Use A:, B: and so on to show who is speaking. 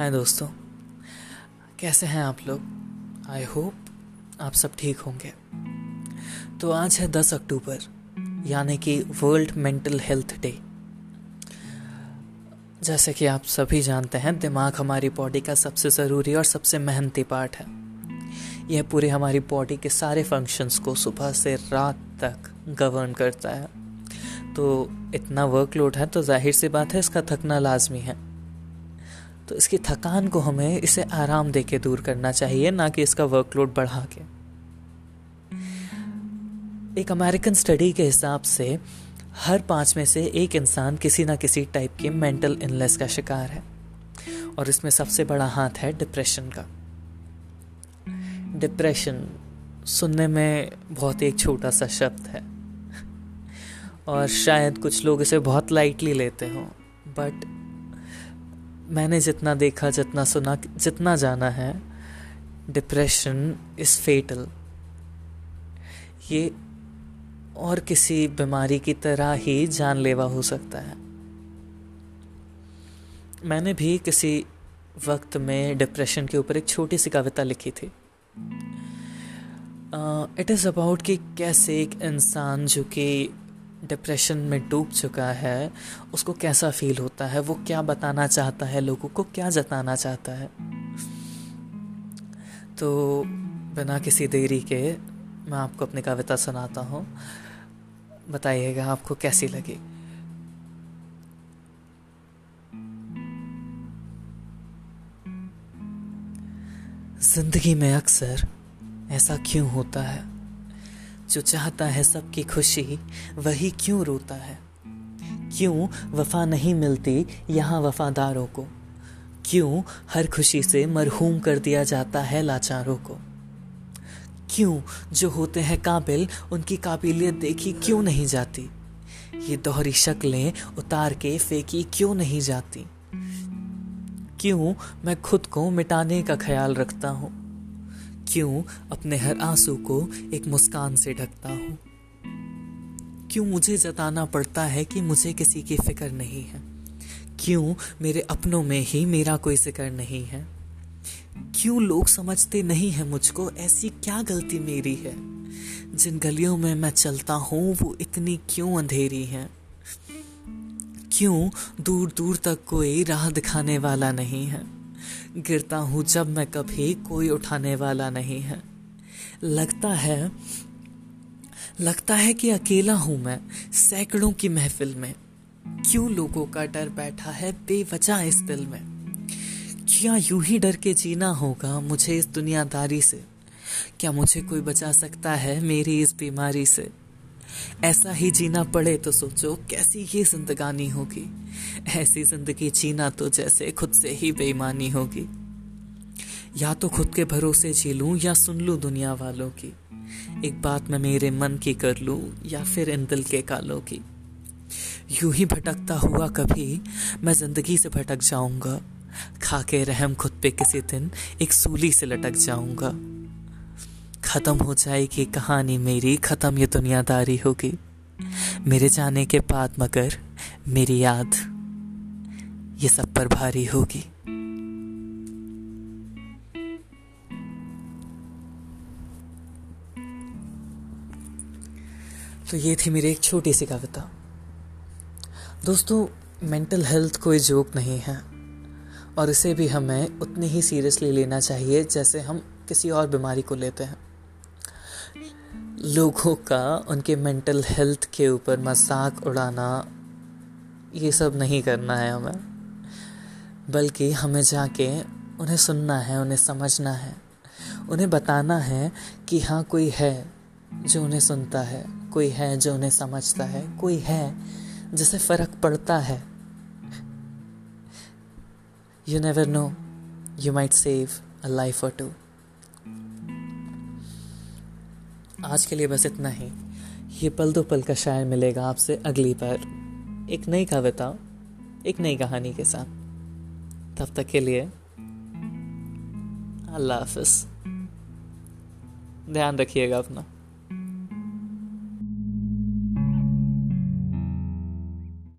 A: हाय दोस्तों। कैसे हैं आप लोग? आई होप आप सब ठीक होंगे। तो आज है 10 अक्टूबर, यानी कि वर्ल्ड मेंटल हेल्थ डे जैसे कि आप सभी जानते हैं, दिमाग हमारी बॉडी का सबसे ज़रूरी और सबसे मेहनती पार्ट है। यह पूरे हमारी बॉडी के सारे फ़ंक्शंस को सुबह से रात तक गवर्न करता है। तो इतना वर्कलोड है तो ज़ाहिर सी बात है इसका थकना लाजमी है। तो इसकी थकान को हमें इसे आराम दे के दूर करना चाहिए, ना कि इसका वर्कलोड बढ़ा के। एक अमेरिकन स्टडी के हिसाब से हर पाँच में से एक इंसान किसी ना किसी टाइप के मेंटल इलनेस का शिकार है। और इसमें सबसे बड़ा हाथ है डिप्रेशन का। डिप्रेशन सुनने में बहुत एक छोटा सा शब्द है। और शायद कुछ लोग इसे बहुत लाइटली लेते हों बट मैंने जितना देखा, जितना सुना, जितना जाना है डिप्रेशन इज़ फेटल ये और किसी बीमारी की तरह ही जानलेवा हो सकता है। मैंने भी किसी वक्त में डिप्रेशन के ऊपर एक छोटी सी कविता लिखी थी। इट इज़ अबाउट कि कैसे एक इंसान जो कि डिप्रेशन में डूब चुका है, उसको कैसा फील होता है, वो क्या बताना चाहता है लोगों को, क्या जताना चाहता है? तो बिना किसी देरी के मैं आपको अपनी कविता सुनाता हूँ। बताइएगा आपको कैसी लगी? ज़िंदगी में अक्सर ऐसा क्यों होता है? जो चाहता है सबकी खुशी, वही क्यों रोता है? क्यों वफा नहीं मिलती यहाँ वफादारों को? क्यों हर खुशी से मरहूम कर दिया जाता है लाचारों को? क्यों जो होते हैं काबिल, उनकी काबिलियत देखी क्यों नहीं जाती? ये दोहरी शक्लें उतार के फेंकी क्यों नहीं जाती? क्यों मैं खुद को मिटाने का ख्याल रखता हूँ? क्यों अपने हर आँसू को एक मुस्कान से ढकता हूँ? क्यों मुझे जताना पड़ता है कि मुझे किसी की फ़िक्र नहीं है? क्यों मेरे अपनों में ही मेरा कोई ज़िक्र नहीं है? क्यों लोग समझते नहीं है मुझको ऐसी क्या गलती मेरी है? जिन गलियों में मैं चलता हूँ, वो इतनी क्यों अंधेरी है? क्यों दूर दूर तक कोई राह दिखाने वाला नहीं है? गिरता हूँ जब मैं कभी कोई उठाने वाला नहीं है। लगता है लगता है कि अकेला हूँ मैं सैकड़ों की महफिल में। क्यों लोगों का डर बैठा है बेवजह इस दिल में? क्या यूँ ही डर के जीना होगा मुझे इस दुनियादारी से? क्या मुझे कोई बचा सकता है मेरी इस बीमारी से? ऐसा ही जीना पड़े तो सोचो, कैसी ये जिंदगानी होगी। ऐसी ज़िंदगी जीना तो जैसे खुद से ही बेईमानी होगी। या तो खुद के भरोसे जी लूँ या सुन लूँ दुनिया वालों की। एक बात मैं मेरे मन की कर लूँ या फिर इन दिल के कालों की। यूँ ही भटकता हुआ कभी मैं ज़िंदगी से भटक जाऊँगा। खा के रहम खुद पे किसी दिन एक सूली से लटक जाऊँगा। खत्म हो जाएगी कहानी मेरी, खत्म ये दुनियादारी होगी। मेरे जाने के बाद मगर मेरी याद ये सब पर भारी होगी। तो ये थी मेरी एक छोटी सी कविता। दोस्तों मेंटल हेल्थ कोई जोक नहीं है, और इसे भी हमें उतनी ही सीरियसली लेना चाहिए जैसे हम किसी और बीमारी को लेते हैं। लोगों का, उनके मेंटल हेल्थ के ऊपर मज़ाक उड़ाना, ये सब नहीं करना है हमें। बल्कि हमें जाके उन्हें सुनना है, उन्हें समझना है, उन्हें बताना है कि हाँ कोई है जो उन्हें सुनता है, कोई है जो उन्हें समझता है, कोई है जिसे फ़र्क पड़ता है। You never know you might save a life और टू आज के लिए बस इतना ही। ये पल दो पल का शायर मिलेगा आपसे अगली बार। एक नई कविता एक नई कहानी के साथ। तब तक के लिए, अल्लाह हाफिज। ध्यान रखिएगा अपना।